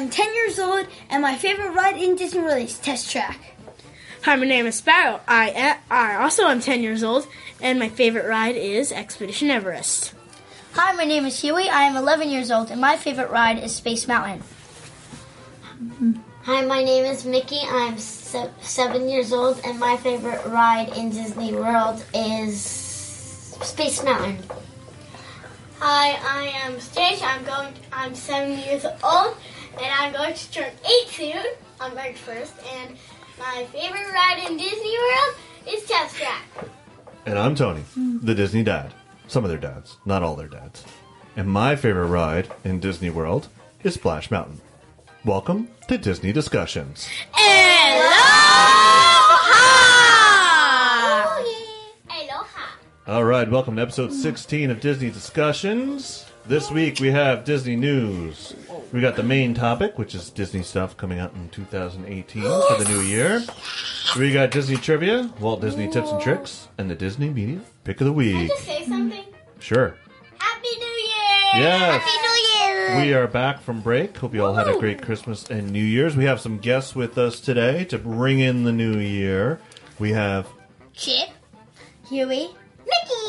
I'm 10 years old, and my favorite ride in Disney World is Test Track. Hi, my name is Sparrow. I am, I also am 10 years old, and my favorite ride is Expedition Everest. Hi, my name is Huey. I am 11 years old, and my favorite ride is Space Mountain. Hi, my name is Mickey. I'm se- seven years old, and my favorite ride in Disney World is Space Mountain. Hi, I am Stage. I'm going. I'm seven years old, and I'm going to turn eight soon on March first. And my favorite ride in Disney World is Test Track. And I'm Tony, the Disney dad. Some of their dads, not all their dads. And my favorite ride in Disney World is Splash Mountain. Welcome to Disney Discussions. Aloha. Right, welcome to episode 16 of Disney Discussions. This week we have Disney news. We got the main topic, which is Disney stuff coming out in 2018 for the new year. We got Disney trivia, Walt Disney tips and tricks, and the Disney media pick of the Can I week. just say something? Sure. Happy New Year! Yes. Happy New Year! We are back from break. Hope you all had a great Christmas and New Year's. We have some guests with us today to bring in the new year. We have Chip, Huey.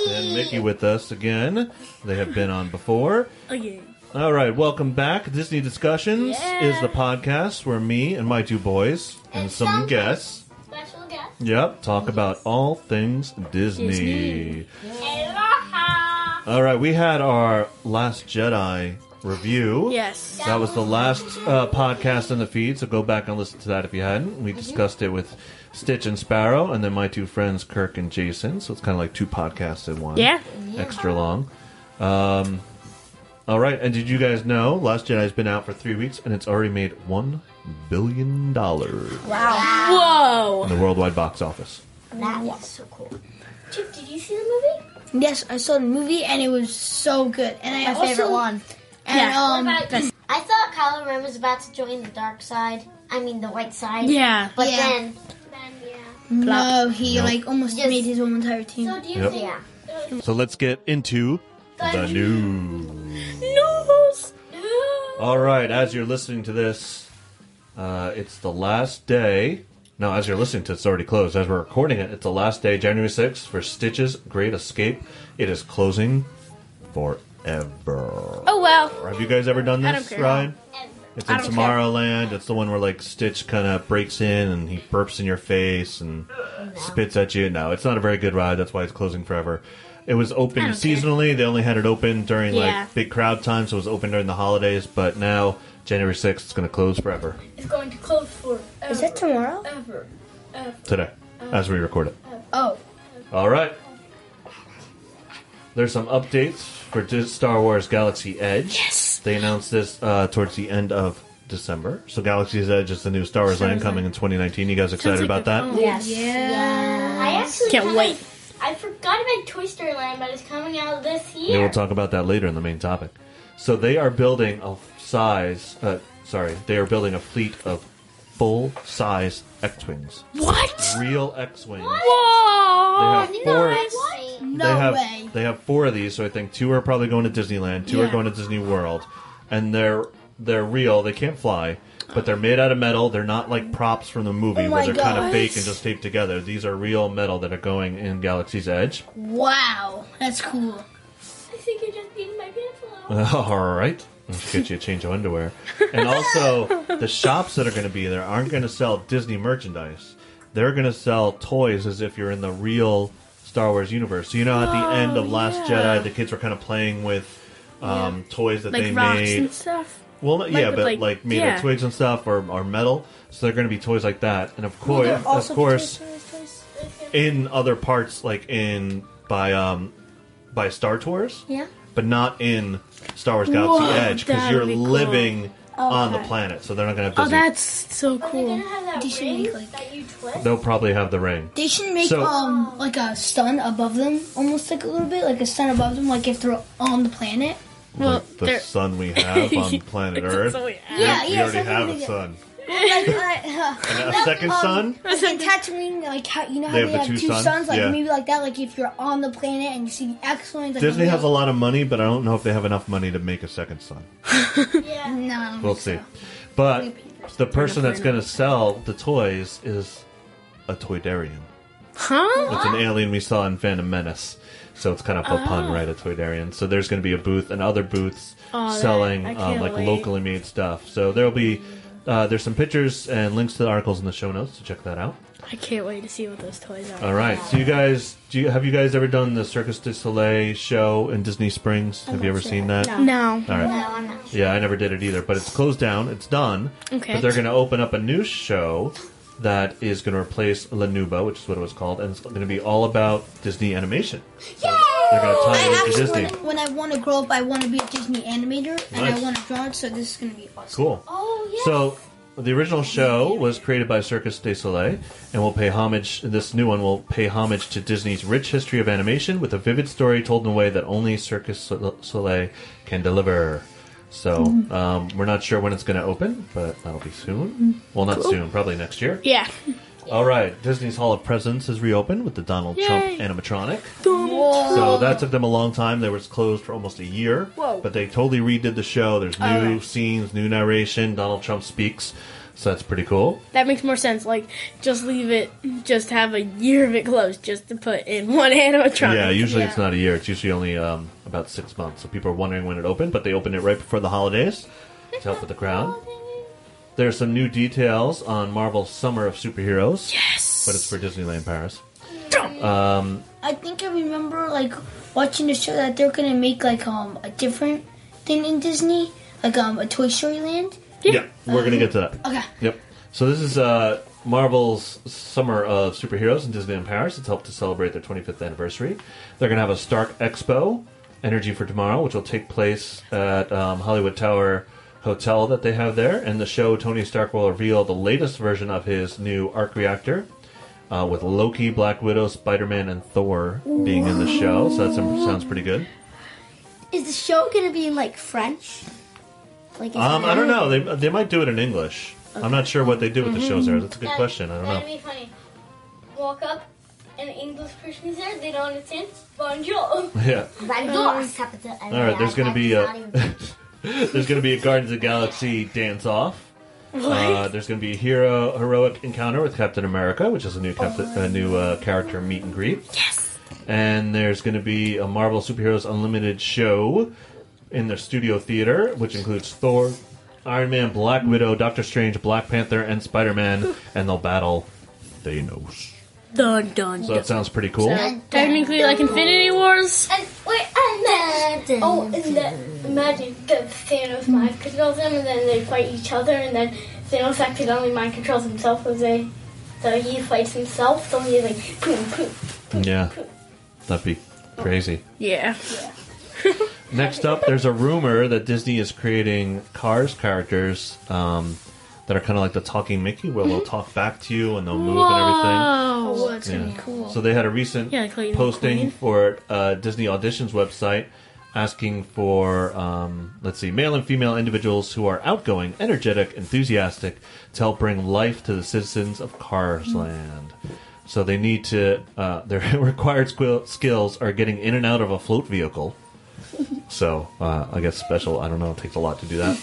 And Mickey with us again. They have been on before. Oh, okay. All right, welcome back. Disney Discussions is the podcast where me and my two boys and, And some some guests, Special guest. yep, talk about all things Disney. Disney. Aloha. All right, we had our Last Jedi review. Yes. That was the last uh, podcast in the feed, so go back and listen to that if you hadn't. We discussed it with Stitch and Sparrow, and then my two friends, Kirk and Jason. So it's kind of like two podcasts in one. Yeah. Extra long. Um, all right, and did you guys know Last Jedi's been out for three weeks, and it's already made one billion dollars Wow Whoa. in the worldwide box office. That is so cool. Chip, did you see the movie? Yes, I saw the movie, and it was so good. And I My also, favorite one. And, Yeah. um, what about? I thought Kylo Ren was about to join the dark side. I mean, the white side. Yeah. But Yeah. then, Ben, yeah. no, he Nope. like almost Yes. made his whole entire team. So do you Yep. think? yeah. So let's get into the news. News. All right, as you're listening to this, uh, it's the last day. No, as you're listening to it, it's already closed. As we're recording it, it's the last day, January 6th, for Stitch's Great Escape. It is closing forever. Oh, well. Have you guys ever done I this don't care. ride? It's in I don't care. Tomorrowland. It's the one where like Stitch kind of breaks in and he burps in your face and spits at you. No, it's not a very good ride. That's why it's closing forever. It was open I don't care. seasonally. They only had it open during Yeah. like big crowd time, so it was open during the holidays. But now January sixth, it's going to close forever It's going to close forever. Is it tomorrow? Ever. Ever. today, as we record it. Oh, All right. There's some updates for Dis- Star Wars Galaxy Edge. Yes. They announced this uh, towards the end of December. So Galaxy's Edge is the new Star Wars land coming in 2019. You guys excited like about that? Yes. yeah. I actually Can't kinda- wait. I forgot about Toy Story Land, but it's coming out this Yeah, year. we'll talk about that later in the main topic. So they are building a size. Uh, sorry, they are building a fleet of full-size X-wings, What? real X-wings. Whoa. They have four. No they have way. they have four of these, so I think two are probably going to Disneyland, two are going to Disney World, and they're they're real. They can't fly, but they're made out of metal. They're not like props from the movie Oh where they're kind of fake and just taped together. These are real metal that are going in Galaxy's Edge. Wow, that's cool. I think you're just beating my pants a little. All right. Get you a change of underwear. And also, the shops that are going to be there aren't going to sell Disney merchandise. They're going to sell toys as if you're in the real Star Wars universe. So, you know, at the end of Last yeah. Jedi, the kids were kind of playing with um, toys that Like they rocks made. and stuff. Well, not- yeah, but like- like, made yeah. of twigs and stuff or, or metal. So they're going to be toys like that. And of course, there of course, Toy Story toys? in other parts, like in by um by Star Tours Yeah. But not in Star Wars Galaxy Whoa, Edge because you're be cool. living on the planet, so they're not going to Oh, have Disney. Oh, that's so Are they cool. have that They should ring make, like- that you twist? They'll probably have the ring. They should make So- um like a stun above them, almost like a little bit, like a stun above them, like if they're on the planet. Well, like the sun we have on planet Earth. So we- Yeah, we yeah, already have a something sun. Like, uh, And a second sun? like in Tatooine, like how you know how They they, have the have two two suns? suns, like Yeah. maybe like that. Like if you're on the planet and you see the X-wings, like Disney has a lot of money, but I don't know if they have enough money to make a second sun. Yeah. No, I don't We'll think see. But the person that's going to sell the toys is a Toydarian. Huh? It's an alien we saw in Phantom Menace. So it's kind of a Oh. pun, right? A Toydarian. So there's going to be a booth and other booths Oh, that- selling I um, can't like wait. locally made stuff. So there'll be uh, there's some pictures and links to the articles in the show notes to check that out. I can't wait to see what those toys are. All right. So you guys, do you have you guys ever done the Cirque du Soleil show in Disney Springs? Have you ever seen that? No. All right. No, I'm not sure. Yeah, I never did it either, but it's closed down. It's done. Okay. But they're going to open up a new show that is going to replace La Nouba, which is what it was called, and it's going to be all about Disney animation. So they're going to tie it into Disney. when, when I want to grow up, I want to be a Disney animator, and I want to draw it. So this is gonna be awesome. Cool. Oh yeah. So the original show was created by Cirque du Soleil and will pay homage. This new one will pay homage to Disney's rich history of animation with a vivid story told in a way that only Cirque Soleil can deliver. So um, we're not sure when it's going to open, but that'll be soon. Well, not soon, probably next year. Yeah. All right, Disney's Hall of Presidents is reopened with the Donald Trump Yay. animatronic. So that took them a long time. They was closed for almost a year. Whoa. But they totally redid the show. There's new Alright. scenes, new narration. Donald Trump speaks. So that's pretty cool. That makes more sense. Like, just leave it, just have a year of it closed just to put in one animatronic. Yeah, usually it's not a year. It's usually only um, about six months. So people are wondering when it opened, but they opened it right before the holidays to help with the crowd. There's some new details on Marvel's Summer of Superheroes, Yes. but it's for Disneyland Paris. Um, I think I remember like watching the show that they're gonna make like um a different thing in Disney, like um a Toy Story Land. Yeah, we're gonna get to that. Okay. Yep. So this is uh, Marvel's Summer of Superheroes in Disneyland Paris. It's helped to celebrate their 25th anniversary. They're going to have a Stark Expo, Energy for Tomorrow, which will take place at um, Hollywood Tower Hotel that they have there. And the show, Tony Stark will reveal the latest version of his new arc reactor. Uh, with Loki, Black Widow, Spider Man, and Thor being in the show, so that sounds pretty good. Is the show gonna be in like French? Like, is Um, I don't know. They they might do it in English. I'm not sure what they do with the shows there. That's a good That- question. I don't know. That'd be funny. Walk up, and an English person is there. They don't understand. Bonjour. Yeah. Bonjour, Captain. All right, there's going to be a there's going to be a Guardians of the Galaxy dance off. Uh, there's going to be a hero heroic encounter with Captain America, which is a new captain, a new uh, character meet and greet. Yes. And there's going to be a Marvel Superheroes Unlimited show in the studio theater, which includes Thor, Iron Man, Black Widow, Doctor Strange, Black Panther, and Spider Man, and they'll battle Thanos. Dun dun. So that sounds pretty cool. Technically, like Infinity Wars. And wait, and then oh, and then imagine the Thanos mind controls them, and then they fight each other, and then Thanos accidentally mind controls himself as they, so he fights himself. So he's like, boom, boom. Yeah, that'd be crazy. Yeah. Next up, there's a rumor that Disney is creating Cars characters um, that are kind of like the Talking Mickey, where they'll talk back to you and they'll move and everything. Oh, that's gonna Yeah. be cool. So they had a recent Yeah, posting McQueen. for uh, Disney Auditions website asking for, um, let's see, male and female individuals who are outgoing, energetic, enthusiastic to help bring life to the citizens of Cars Land. So they need to, uh, their required squil- skills are getting in and out of a float vehicle. So uh, I guess special, I don't know, it takes a lot to do that.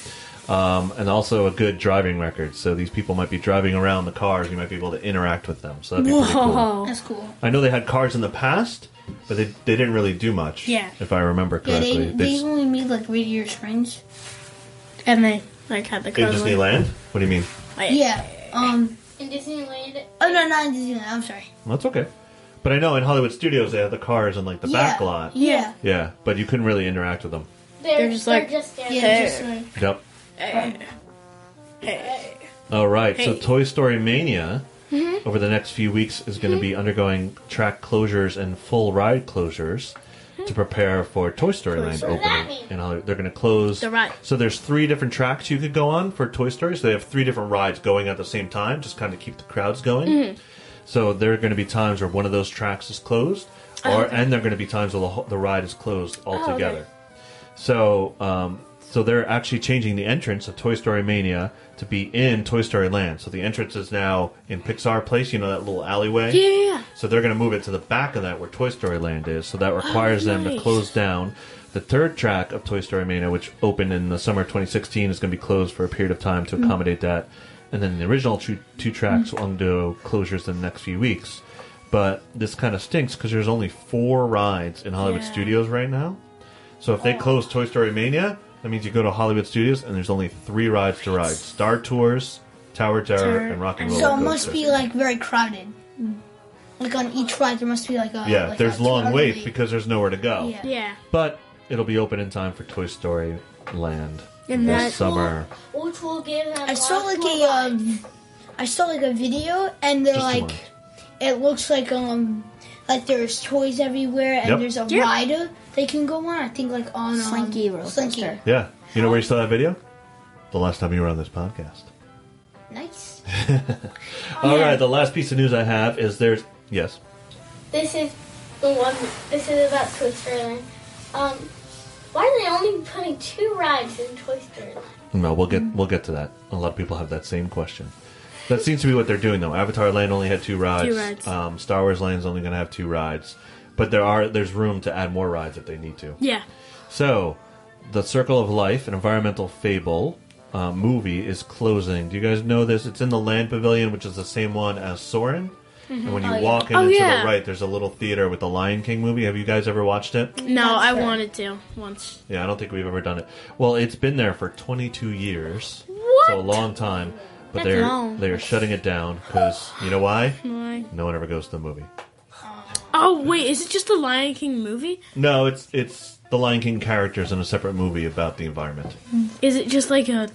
Um, and also a good driving record. So these people might be driving around the cars. You might be able to interact with them. So that'd be pretty cool. Whoa. That's cool. I know they had cars in the past, but they, they didn't really do much. Yeah. If I remember Yeah, correctly. they, They they just- only made like radiator springs. And they like had the in cars. Disneyland? What do you mean? Yeah. Um. In Disneyland, Oh no, not in Disneyland. I'm sorry. That's okay. But I know in Hollywood Studios they have the cars in like the back lot. Yeah. Yeah, but you couldn't really interact with them. they're, They're just like- just there. Yeah. Hey. Just like, Yep. Hey. Hey. All right. So Toy Story Mania Mm-hmm. over the next few weeks is going to be mm-hmm. undergoing track closures and full ride closures mm-hmm. to prepare for Toy Story Land What does that opening. mean? In Hollywood. They're going to close The ride. So there's three different tracks you could go on for Toy Story. So they have three different rides going at the same time, just kind of keep the crowds going. Mm-hmm. So there are going to be times where one of those tracks is closed, or and there are going to be times where the, the ride is closed altogether. So um, So they're actually changing the entrance of Toy Story Mania to be in Toy Story Land. So the entrance is now in Pixar Place, you know that little alleyway? Yeah. So they're going to move it to the back of that where Toy Story Land is. So that requires them to close down the third track of Toy Story Mania, which opened in the summer of 2016, is going to be closed for a period of time to accommodate that. And then the original two, two tracks will undergo closures in the next few weeks. But this kind of stinks because there's only four rides in Hollywood Yeah. Studios right now. So if they oh. close Toy Story Mania, that means you go to Hollywood Studios and there's only three rides to ride: Star Tours, Tower Terror, Terror, and Rock and Roller So it Coaster. must be like very crowded. Mm. Like on each ride, there must be like a yeah. like there's a long waits wait. because there's nowhere to go. Yeah. Yeah. But it'll be open in time for Toy Story Land And this that- summer. Which will give them I saw like a rides. um, I saw like a video, and they're Just like, one. it looks like um, like there's toys everywhere, and Yep. there's a Yep. rider they can go on. I think like on um, Slinky roller Slinky. coaster. Yeah. You know where you saw that video? The last time you were on this podcast. Nice. All right. The last piece of news I have is there's yes. This is the one. This is about Toy Story Land. Um, why are they only putting two rides in Toy Story Land? No, we'll get we'll get to that. A lot of people have that same question. That seems to be what they're doing though. Avatar Land only had two rides. Two rides. Um, Star Wars Land's only going to have two rides, but there are there's room to add more rides if they need to. Yeah. So, the Circle of Life, an environmental fable uh, movie, is closing. Do you guys know this? It's in the Land Pavilion, which is the same one as Soarin'. And when you walk in Oh, and to yeah. the right, there's a little theater with the Lion King movie. Have you guys ever watched it? No, I wanted to once. Yeah, I don't think we've ever done it. Well, it's been there for 22 years, What? so a long time. But That's they're long. they're shutting it down because you know why? Why? No one ever goes to the movie. Oh wait, is it just the Lion King movie? No, it's it's the Lion King characters in a separate movie about the environment. Is it just like a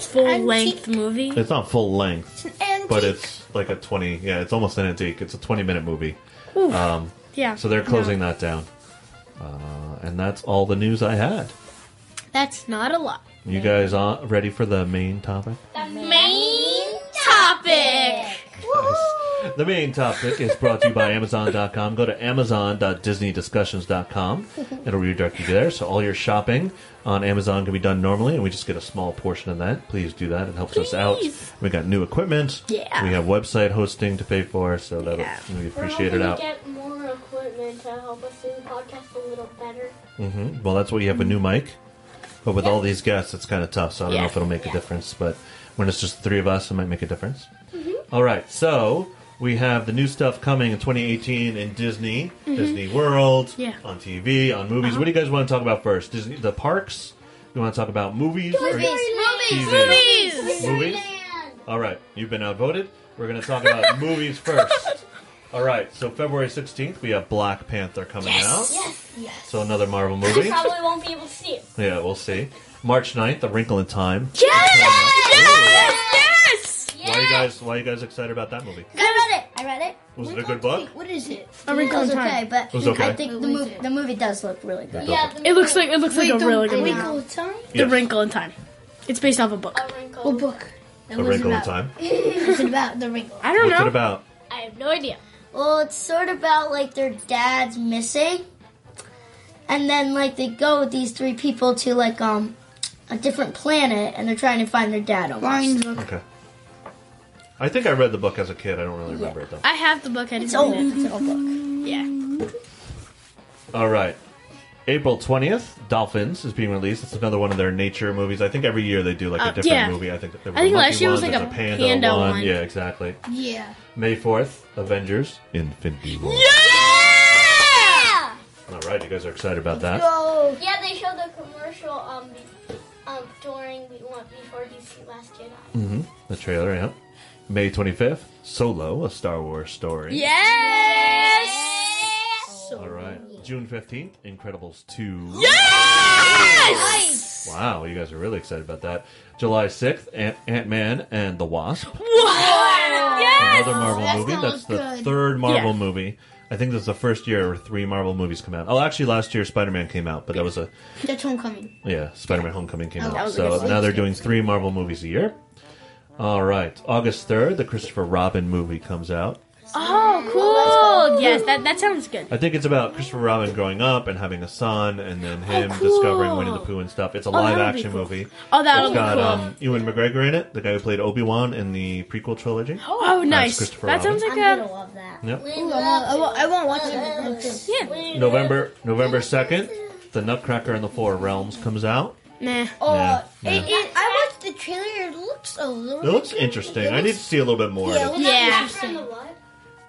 full length movie? It's not full length, And but it's like a 20. Yeah, it's almost an antique. It's a 20 minute movie. Um, Yeah. so they're closing that down, uh, and that's all the news I had. That's not a lot. You guys are ready for the main topic? Main The main topic is brought to you by Amazon.com. Go to Amazon.DisneyDiscussions.com. It'll redirect you there. So all your shopping on Amazon can be done normally, and we just get a small portion of that. Please do that. It helps us out. Please. We got new equipment. Yeah. We have website hosting to pay for, so that'll Yeah. we We're appreciate hoping it to out. get more equipment to help us do the podcast a little better. hmm Well, that's why you have a new mic. But with all these guests, it's kind of tough. So I don't know Yeah. if it'll make a difference. But when it's just the three of us, it might make a difference. Mm-hmm. All right. So we have the new stuff coming in 2018 in Disney, Disney World, Mm-hmm. Yeah. Uh-huh. on TV, on movies. What do you guys want to talk about first? Disney, the parks. You want to talk about movies? or Movies. TV? Movies. Movies. All right. You've been outvoted. We're going to talk about movies first. All right. So February 16th, we have Black Panther coming out. Yes. Yes. So another Marvel I movie. probably won't be able to see it. Yeah, we'll see. March 9th, A Wrinkle in Time. Yes! Yes! Yes. Why you guys why you guys excited about that movie? It. I read it. Was it a good book? What is it? A Wrinkle was in okay, Time. but It was okay. I think the, What was mov- it? the movie does look really good. Yeah, the It looks like it looks like a really good movie. The Wrinkle of Time? The Yes. Wrinkle in Time. It's based off a book. a wrinkle. What book? And A what's Wrinkle in? Time. What's it about? The wrinkle. I don't What's know. it about? I have no idea. Well, it's sort of about like their dad's missing, and then like they go with these three people to like um a different planet, and they're trying to find their dad. Almost. Okay. I think I read the book as a kid. I don't really remember it though. I have the book. I It's old. read it. It's an old book. Yeah. All right. April 20th, Dolphins is being released. It's another one of their nature movies. I think every year they do like a Uh, different yeah. movie. I think there was I think a monkey last year was one, like there's a panda, panda one. one. Yeah, exactly. Yeah. May 4th, Avengers Infinity War. Yeah! All right, you guys are excited about that. Oh. Yeah, they showed the commercial um, be- um during the one before DC last Jedi. Mm-hmm. The trailer, yeah. May 25th, Solo, a Star Wars story. Yes! All right. June 15th, Incredibles 2. Yes! Wow, you guys are really excited about that. July 6th, Ant- Ant-Man and the Wasp. What? Yes! Another Marvel that's movie. That's the good. third Marvel Yeah. movie. I think this is the first year where three Marvel movies come out. Oh, actually, last year Spider-Man came out, but that was a That's homecoming. yeah, Spider-Man: Homecoming came Oh, that out. was a So good now they're doing three Marvel movies a year. All right, August 3rd, the Christopher Robin movie comes out. Oh, cool. Yes, that that sounds good. I think it's about Christopher Robin growing up and having a son, and then him Oh, cool. discovering Winnie the Pooh and stuff. It's a live that'll be action cool. movie. Oh, that'll It's be got cool. um, Ewan McGregor in it, the guy who played Obi Wan in the prequel trilogy. oh, nice. Christopher That Robin. sounds like I'm gonna love that. Yep. Ooh, I, won't, I, won't, I won't watch it. yeah. November November second, The Nutcracker and the Four Realms comes out. Nah. Oh, Yeah, It, yeah. it, I watched the trailer. It looks a little. It looks interesting. I need to see a little bit more Yeah, of it. looks Yeah. interesting.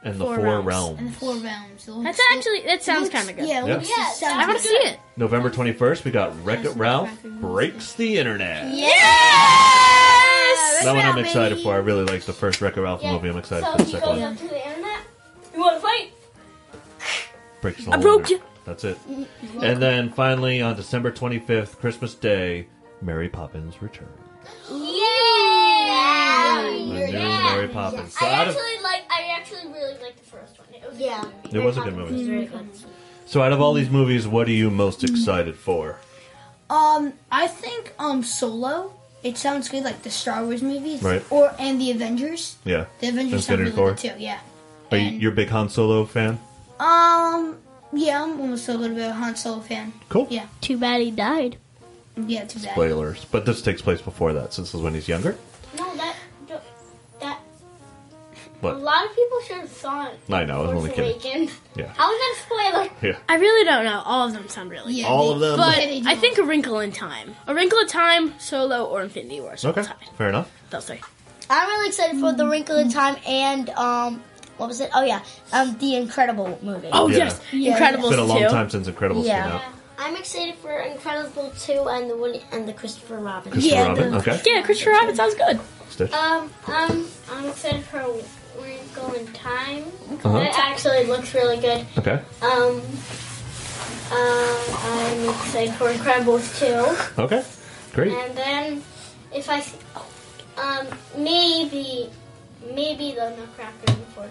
And the Four Four, Realms. Realms. And the four realms. It looks- That's actually that sounds kind of good. Yeah, it Yeah. looks. Yeah, I want to see it. November twenty first, we got Wreck It Ralph breaks the internet. Yes. That one I'm excited for. I really like the first Wreck It Ralph movie. I'm excited so for the he second goes one. up to the internet. You want to fight? Breaks the I broke internet. That's it. Mm-hmm. And then finally on December 25th, Christmas Day, Mary Poppins returns. Yay! The new Mary Poppins. So I out of, actually like. I actually really like the first one. It was Yeah. it was a good movie. Very good. So out of all these movies, what are you most excited for? Um, I think um Solo. It sounds good, like the Star Wars movies, Right. Or and the Avengers. Yeah. The Avengers sound Infinity really War. good too. Yeah. Are you you're a big Han Solo fan? Um. Yeah, I'm almost a little bit of a Han Solo fan. Cool. Yeah. Too bad he died. Yeah, too bad. Spoilers. But this takes place before that, since this is when he's younger. no that that. A But lot of people should have saw it. I know, I was only kidding. Awakens. Yeah. How is that a spoiler? Yeah. I really don't know. All of them sound really Yeah, All they- of them? But Yeah. I think A Wrinkle in Time. A Wrinkle in Time, Solo, or Infinity War. So Okay. tied. Fair enough. Those three. I'm really excited for the Wrinkle in Time and um, what was it? Oh yeah, um, the Incredible movie. Oh Yeah. yes, Incredibles It's been a long too. time since Incredibles Yeah. came out. I'm excited for Incredible 2 and the Woody and the Christopher Robin. Christopher Yeah, Robin. the- Okay. Yeah, Christopher Robin sounds good. Stitch. Um, um, I'm excited for Wrinkle in Time. Uh-huh. It actually looks really good. Okay. Um, uh, I'm excited for Incredibles 2. Okay. Great. And then, if I, see, um, maybe, maybe the Nutcracker before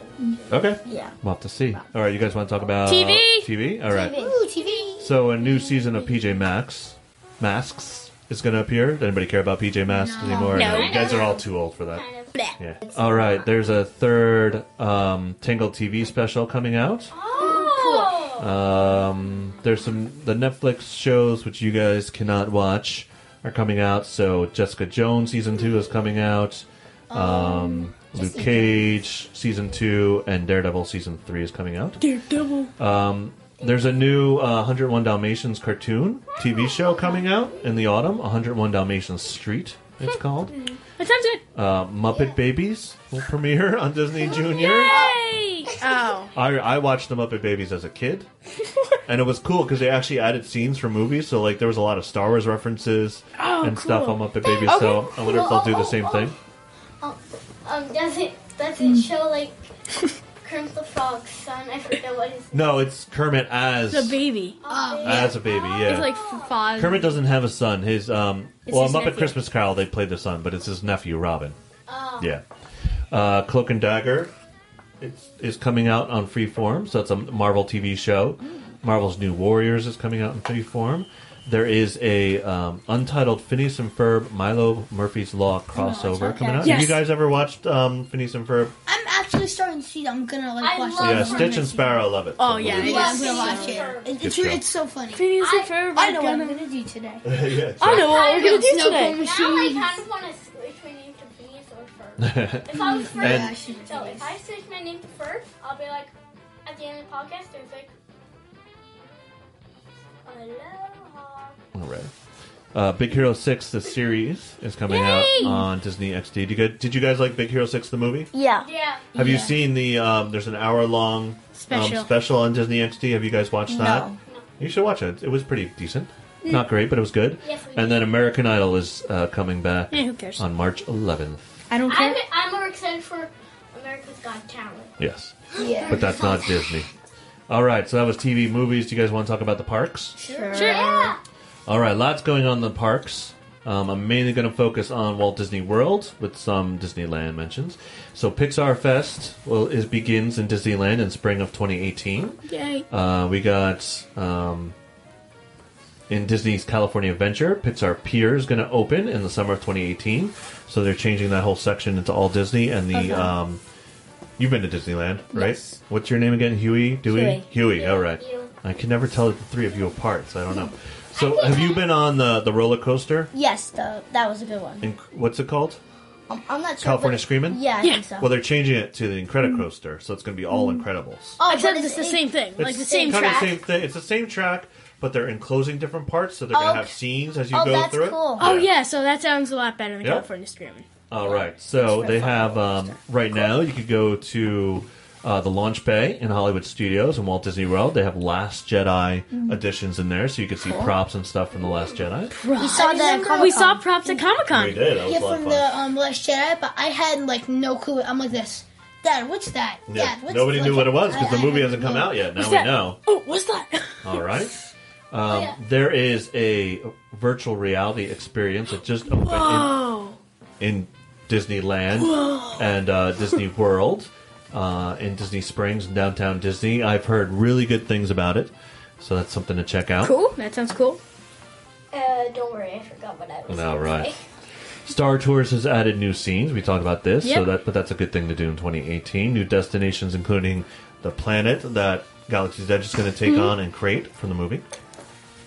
the Okay. Yeah. We'll have to see. All right, you guys want to talk about TV? TV. All right. Ooh, TV. So a new season of PJ Masks, Masks is going to appear. Does anybody care about PJ Masks anymore? No. You guys are all too old for that. Kind of. Yeah. All right. There's a third um, Tangled TV special coming out. Oh! Um, there's some the Netflix shows which you guys cannot watch are coming out. So Jessica Jones season two is coming out. Um, Luke Cage season two and Daredevil season three is coming out. Daredevil. Um, there's a new uh, 101 Dalmatians cartoon TV show coming out in the autumn. 101 Dalmatians Street, it's called. That sounds good. Uh, Muppet Babies will premiere on Disney Junior. Yay! Oh. I, I watched the Muppet Babies as a kid, and it was cool because they actually added scenes from movies. So like there was a lot of Star Wars references Oh, and stuff cool. on Muppet Babies. So I wonder if they'll do the same thing. Um, does it, does it show, like, Kermit the Frog's son? I forget what his name is. No, it's Kermit as The baby. as a baby. Yeah, It's like Foz. Kermit doesn't have a son. His um, It's well, his Muppet nephew. Christmas Carol they played the son, but it's his nephew Robin. Oh. Yeah, uh, Cloak and Dagger, it's is coming out on Freeform, so it's a Marvel TV show. Marvel's New Warriors is coming out in Freeform. There is a um, untitled Phineas and Ferb Milo Murphy's Law crossover coming out. Yes. Have you guys ever watched um, Phineas and Ferb? I'm actually starting to see that. I'm gonna like I watch love that. Yeah, Stitch and Sparrow love it. Oh, yeah, believe Yeah. I'm gonna watch it. Sure. It- It's, Good it's so funny. Phineas and Ferb I know what I'm gonna- gonna do today. it. yeah, I know what we're gonna do today. Now I kind of want to switch my name to Phineas or Ferb. If I was Ferb, And- Yeah, I so this. if I switch my name to Ferb, I'll be like, at the end of the podcast, there's like, Aloha. All right. Uh, Big Hero Six, the series, is coming out on Disney XD. Did you, guys, did you guys like Big Hero Six, the movie? Yeah. Yeah. Have you seen the? Um, there's an hour long Special. um, special on Disney XD. Have you guys watched that? No. You should watch it. It was pretty decent. Not great, but it was good. Yes, we and then American Idol is uh, coming back Yeah, who cares? on March 11th. I don't I'm, care. I'm more excited for America's Got Talent. Yes, Yeah. but that's not Disney. All right, so that was TV, movies. Do you guys want to talk about the parks? Sure. Yeah. All right, lots going on in the parks. Um, I'm mainly going to focus on Walt Disney World with some Disneyland mentions. So Pixar Fest well is begins in Disneyland in spring of 2018. Yay. Uh, we got um, in Disney's California Adventure, Pixar Pier is going to open in the summer of 2018. So they're changing that whole section into all Disney, and the um, You've been to Disneyland, right? Yes. What's your name again? Huey? Dewey? Huey. Huey. All right. Huey. I can never tell the three of you apart, so I don't know. So, have you been on the the roller coaster? Yes, the, that was a good one. In, what's it called? Um, I'm not sure. California but- Screaming? Yeah, I Yeah. think so. Well, they're changing it to the Incredicoaster, so it's going to be all Incredibles. oh, Except but it's the it- same thing, like It's the same kind track. of same thing. It's the same track, but they're enclosing different parts, so they're going to Oh, have scenes as you Oh, go that's through cool. it. Oh yeah, so that sounds a lot better than Yeah. California Screaming. All right. So they have um, right now. You could go to uh, the Launch Bay in Hollywood Studios in Walt Disney World. They have Last Jedi editions in there, so you can see props and stuff from the Last Jedi. We saw that. at We Comic-Con. saw props at Comic We Con. did. That was Yeah, a lot from of the um, Last Jedi, but I had like no clue. I'm like this. Dad, what's that? Yeah. Dad, what's Nobody like, knew what it was because the movie hasn't come no- out yet. Now What's we that? know. Oh, what's that? All right. Um, There is a virtual reality experience that just opened in, Oh, in Disneyland and uh, Disney World uh, in Disney Springs, downtown Disney. I've heard really good things about it, so that's something to check out. cool. That sounds cool. Uh, don't worry, I forgot what I was. All gonna right. say. Star Tours has added new scenes. We talked about this, so that but that's a good thing to do in 2018. New destinations, including the planet that Galaxy's Edge is going to take Mm-hmm. on and create from the movie.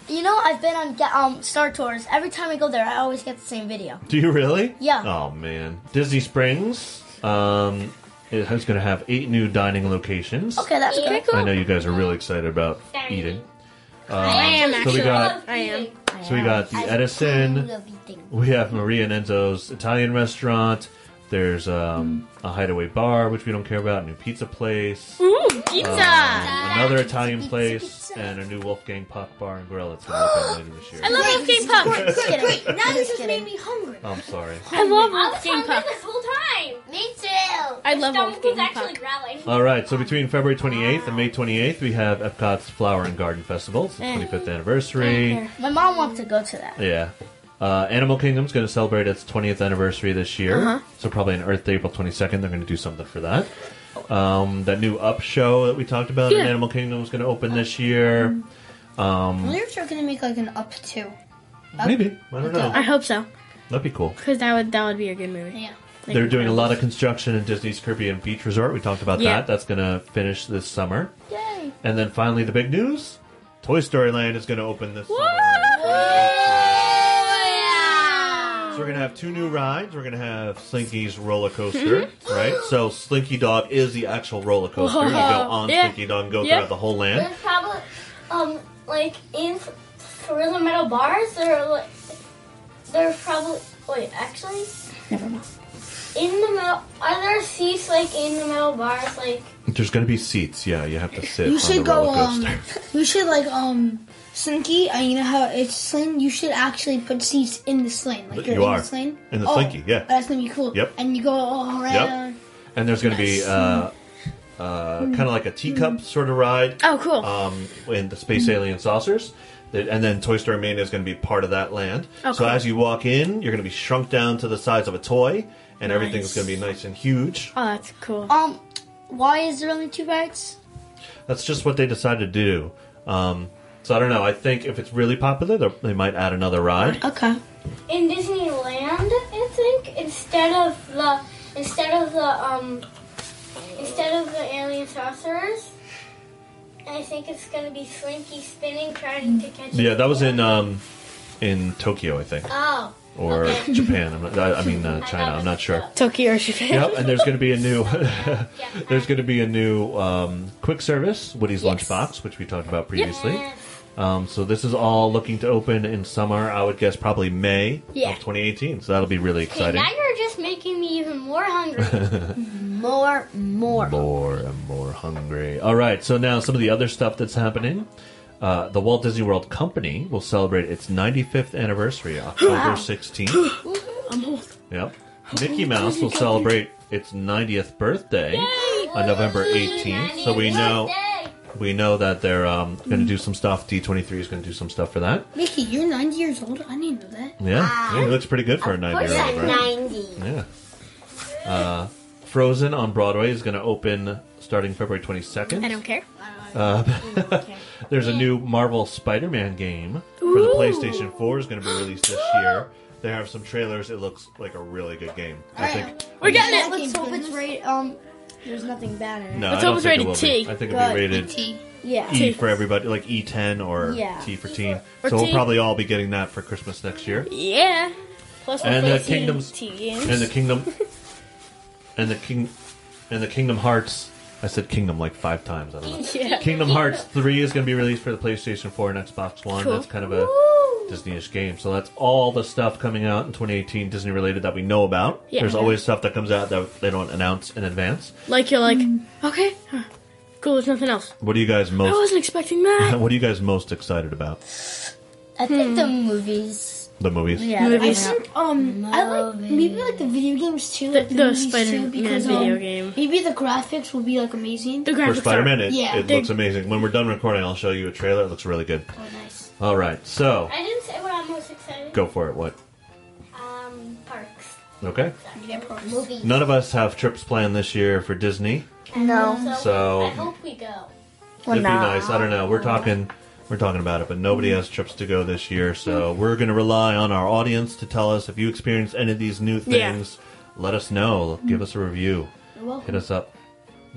You know, I've been on um, Star Tours. Every time I go there, I always get the same video. Do you really? Yeah. Oh man, Disney Springs. Um, it is going to have eight new dining locations. Okay, that's Okay, good. I know you guys are really excited about eating. I am So we actually. got I am. so we got the Edison. Love. We have Maria and Enzo's Italian restaurant. There's um, a hideaway bar, which we don't care about. A new pizza place. Ooh, pizza. Another Italian place, and a new Wolfgang Puck Bar and Grill that's going to open later this year. I love Wolfgang Puck. Great, great. Now this just made me hungry. I'm sorry. I love I was Wolfgang hungry Puck. this whole time. Me too. I love Stomach was Wolfgang actually Puck. growling. All right, so between February 28th and May ah. 28th, we have Epcot's Flower and Garden Festival. It's the eh. 25th anniversary. My mom wants to go to that. Yeah. Uh, Animal Kingdom's going to celebrate its 20th anniversary this year. Uh-huh. So probably on Earth Day, April 22nd, they're going to do something for that. Um, that new Up show that we talked about in Animal Kingdom is going to open this year. I wonder if they're gonna make like an up two. Maybe. I don't know. I hope so, That'd be cool. because that would that would be a good movie. Yeah. Like They're doing a lot of construction in Disney's Caribbean Beach Resort. We talked about Yeah. that. That's going to finish this summer. Yay. And then finally, the big news Toy Story Land is going to open this summer. So we're gonna have two new rides. We're gonna have Slinky's roller coaster, Mm-hmm. right? So Slinky Dog is the actual roller coaster. You go on Yeah. Slinky Dog and go Yeah. throughout the whole land. There's probably, um, like in for the metal bars, there are like, there's probably wait, actually, Never mind. in the metal, are there seats like in the metal bars, like There's gonna be seats. Yeah, you have to sit You on should the go. roller Um, coaster. you should like um Slinky. Uh, you know how it's sling. You should actually put seats in the sling. Like You you're in are. the sling. In the Oh, Slinky, yeah. That's gonna be cool. Yep. And you go all around. Yep. And there's gonna be uh, uh, kind of like a teacup sort of ride. Oh, cool. um, in the space alien saucers. And then Toy Story Mania is going to be part of that land. Oh, so cool. as you walk in, you're going to be shrunk down to the size of a toy, and everything's going to be nice and huge. oh, that's cool. Um, why is there only two rides? That's just what they decided to do. Um, so I don't know. I think if it's really popular, they'll- might add another ride. Okay. in Disneyland, I think instead of the instead of the um instead of the alien saucers, I think it's gonna be Slinky spinning trying to catch. Yeah, that was in um, in Tokyo, I think, Oh, or Okay. Japan. I'm not, I I mean uh, China. I'm not sure. Tokyo or Japan. Yep, and there's going to be a new there's going to be a new um, quick service Woody's Yes. Lunchbox, which we talked about previously. Yes. Um, so this is all looking to open in summer. I would guess probably May Yeah. of 2018. So that'll be really Okay, exciting. now you're just making me even more hungry. More, more. More and more hungry. All right, so now some of the other stuff that's happening. Uh, the Walt Disney World Company will celebrate its 95th anniversary, October 16th. I'm old. Yep. Mickey Mouse will celebrate its 90th birthday on November 18th. So we know Birthday. We know that they're um, going to do some stuff. D23 is going to do some stuff for that. Mickey, you're 90 years old. I didn't know that. Yeah, yeah he looks pretty good for a 90 year old, right? Ninety. Yeah. Uh, Frozen on Broadway is going to open starting February 22nd. I don't care. There's a new Marvel Spider-Man game for the PlayStation 4 is going to be released this year. They have some trailers. It looks like a really good game. I think We're getting That it. looks hope it's right. Um, there's nothing bad in it. No, It's I don't almost think it rated will T. be. I think it'll be rated T. Yeah. E for everybody, like E10 or Yeah. T for teen. Or so we'll T. probably all be getting that for Christmas next year. Yeah. Plus And we're the facing Kingdoms- T games. And the Kingdom, and the King, and the Kingdom Hearts. I said Kingdom like five times. I don't know. yeah. Kingdom Hearts 3 is going to be released for the PlayStation 4 and Xbox One. Cool. That's kind of a Disney-ish game. So that's all the stuff coming out in 2018 Disney related that we know about. Yeah. There's always stuff that comes out that they don't announce in advance. Like you're like, okay, huh. cool. There's nothing else. What are you guys most? I wasn't expecting that. What are you guys most excited about? I think the movies. The movies? Yeah. I Movies. think um I like maybe like the video games too. The, like the movies Spider-Man because, video um, game. Maybe the graphics will be like amazing. The graphics For graphics Spider-Man, are- it, Yeah. it looks amazing. When we're done recording, I'll show you a trailer. It looks really good. Oh, nice. All right, so I didn't say what I'm most excited. go for it. What? Um, parks. Okay. Yeah, parks. Movies. None of us have trips planned this year for Disney. No. So, So- I hope we go. It'd be nice. I don't know. We're talking. We're talking about it, but nobody has trips to go this year, so we're going to rely on our audience to tell us if you experience any of these new things. Yeah. things. Let us know. Give us a review. You're welcome. Hit us up.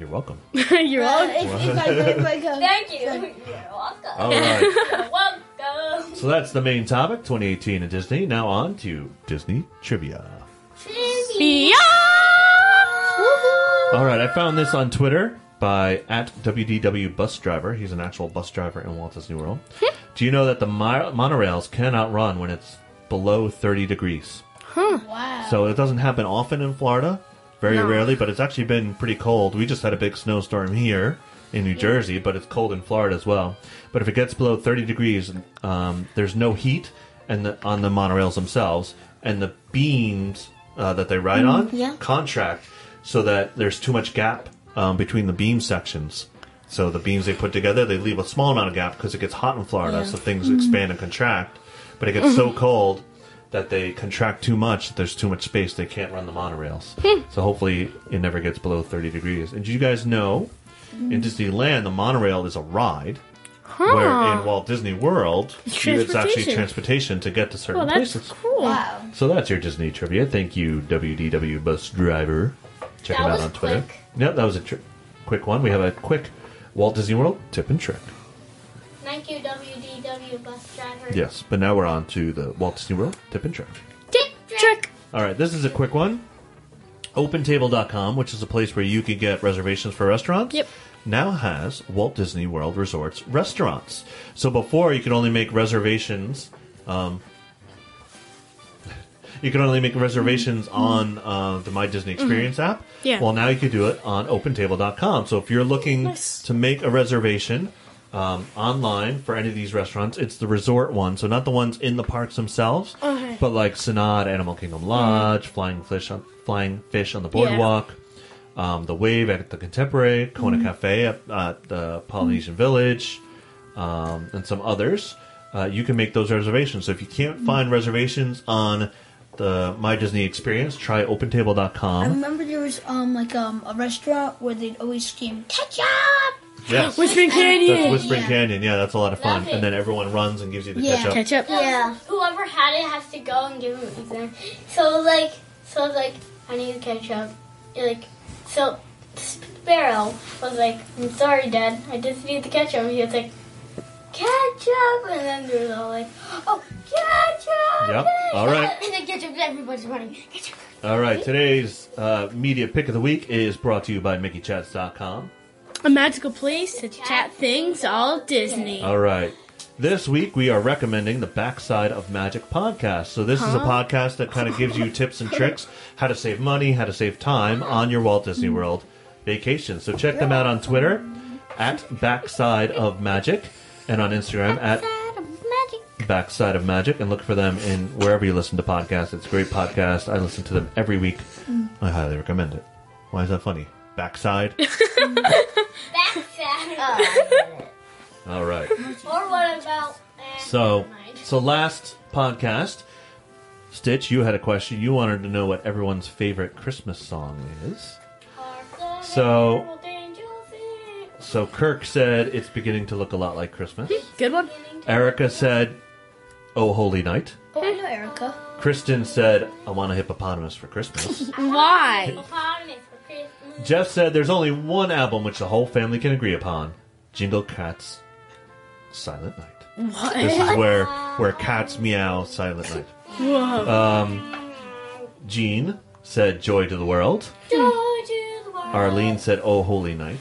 You're welcome. you're all. Uh, if, if I if I go, Thank you. You're welcome. All right. You're welcome. So that's the main topic, 2018 at Disney. Now on to Disney trivia. Yeah. All right, I found this on Twitter by at WDW Bus Driver. He's an actual bus driver in Walt Disney World. Do you know that the mi- monorails cannot run when it's below 30 degrees? Huh. Wow. So it doesn't happen often in Florida, very rarely, but it's actually been pretty cold. We just had a big snowstorm here in New Jersey, but it's cold in Florida as well. But if it gets below 30 degrees, um, there's no heat and the, on the monorails themselves, and the beams uh, that they ride on yeah. contract so that there's too much gap um, between the beam sections. So the beams they put together, they leave a small amount of gap because it gets hot in Florida, so things expand and contract. But it gets so cold that they contract too much. that There's too much space. They can't run the monorails. Hmm. so hopefully it never gets below 30 degrees. And did you guys know in hmm. Disneyland the monorail is a ride? Where in Walt Disney World, it's actually transportation. transportation to get to certain Oh, that's places. cool. wow. So that's your Disney trivia. Thank you, WDW Bus Driver. Check That him out was on Twitter. quick. Yep, that was a tr- quick one. We have a quick Walt Disney World tip and trick. Thank bus driver. Yes, but now we're on to the Walt Disney World tip and trick. Tick trick. All right, this is a quick one. OpenTable.com, which is a place where you can get reservations for restaurants, Yep. now has Walt Disney World Resorts restaurants. So before you could only make reservations, um, you could only make reservations on uh, the My Disney Experience app. Yeah. Well, now you can do it on OpenTable.com. So if you're looking Nice. to make a reservation um, online for any of these restaurants, it's the resort one. So not the ones in the parks themselves, Okay. but like Sanaa, Animal Kingdom Lodge, Flying Fish on Flying Fish on the Boardwalk, um, the Wave at the Contemporary, Kona Cafe at, the Polynesian Village, um, and some others. Uh, you can make those reservations. So if you can't find reservations on the My Disney Experience, try OpenTable.com. I remember there was um like um a restaurant where they'd always scream ketchup. Yes, Whispering that's Canyon. Whispering Yeah. Canyon. Yeah, that's a lot of fun. And then everyone runs and gives you the Yeah. ketchup. Ketchup. Yeah. Whoever had it has to go and give him exam. So like, so like, I need the ketchup. You're like, so Sparrow was like, I'm sorry, Dad, I just need the ketchup. And he was like, ketchup, and then they were all like, oh, ketchup. Yep. All right. And then ketchup, everybody's running. Ketchup. All right. Today's uh, media pick of the week is brought to you by MickeyChats.com. A magical place to chat things all Disney. All right. This week we are recommending the Backside of Magic podcast. So this is a podcast that kind of gives you tips and tricks how to save money, how to save time on your Walt Disney hmm. World vacation. So check them out on Twitter at Backside of Magic and on Instagram at Backside of Magic and look for them in wherever you listen to podcasts. It's a great podcast. I listen to them every week. Hmm. I highly recommend it. Why is that funny? Backside? Backside. All right. or what about? eh, So, never mind. so last podcast, Stitch, you had a question. You wanted to know what everyone's favorite Christmas song is. Hark So- herald angels sing. So Kirk said it's beginning to look a lot like Christmas. Good one. Erica said, "Oh Holy Night." Oh, I know Erica. Kristen said, "I want a hippopotamus for Christmas." Why? Hippopotamus for Christmas. Jeff said there's only one album which the whole family can agree upon: Jingle Cats, Silent Night. What? This is where where cats meow Silent Night. Whoa. Um, Jean said Joy to the World. Joy to the world. Arlene said Oh Holy Night.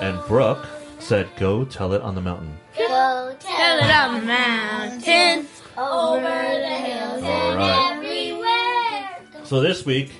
And Brooke said Go Tell It on the Mountain. Go Tell it on the mountain. over the hills All and everywhere. So this week,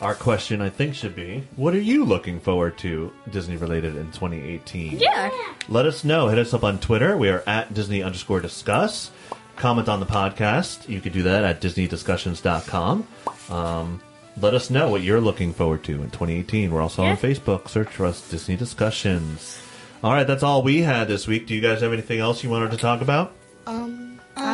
our question I think should be What are you looking forward to Disney related in 2018? Yeah. Let us know. Hit us up on Twitter. We are at Disney underscore discuss. Comment on the podcast. You could do that at DisneyDiscussions.com. Um, let us know what you're looking forward to in 2018. We're also on Facebook. Search for us, Disney Discussions. All right, that's all we had this week. Do you guys have anything else you wanted to talk about? Um,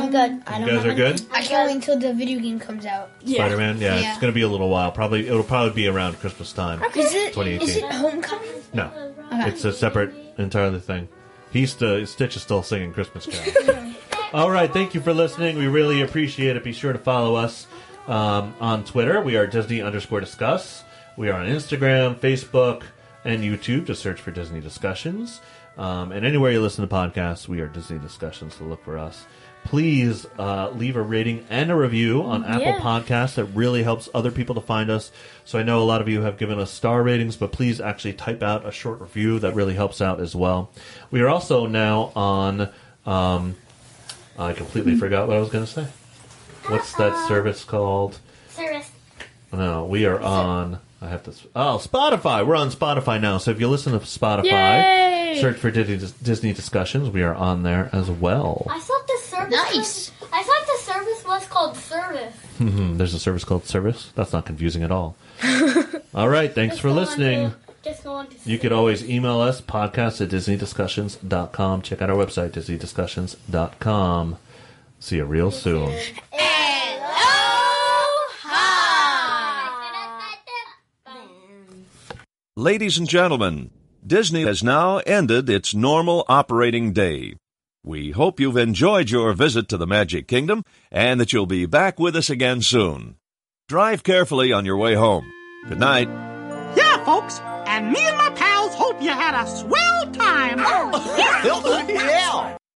I'm good. I You don't guys have are good? I can't wait until the video game comes out. Yeah. Spider Man? Yeah, Yeah. it's going to be a little while. Probably It'll probably be around Christmas time. Is it? 2018. It Homecoming? No, it's a separate, entirely thing. He's still, Stitch is still singing Christmas Carol. All right, thank you for listening. We really appreciate it. Be sure to follow us um, on Twitter. We are Disney underscore discuss. We are on Instagram, Facebook, and YouTube. Just search for Disney Discussions. Um, and anywhere you listen to podcasts, we are Disney Discussions. So look for us. Please uh, leave a rating and a review on Apple Yeah. Podcasts. That really helps other people to find us. So I know a lot of you have given us star ratings, but please actually type out a short review. That really helps out as well. We are also now on. Um, I completely forgot what I was going to say. What's that service called? Service. No, we are on. I have to. Oh, Spotify. We're on Spotify now. So if you listen to Spotify, Yay! search for Disney, Disney Discussions. We are on there as well. I thought the service. Nice. Was, I thought the service was called service. Hmm, There's a service called Service. That's not confusing at all. all right. Thanks Just for listening. to- Just to. You could always email us, podcast at disneydiscussions.com. Check out our website, disneydiscussions.com. See you real soon. Ladies and gentlemen, Disney has now ended its normal operating day. We hope you've enjoyed your visit to the Magic Kingdom and that you'll be back with us again soon. Drive carefully on your way home. Good night. Yeah, folks. And me and my pals hope you had a swell time. Oh, yeah.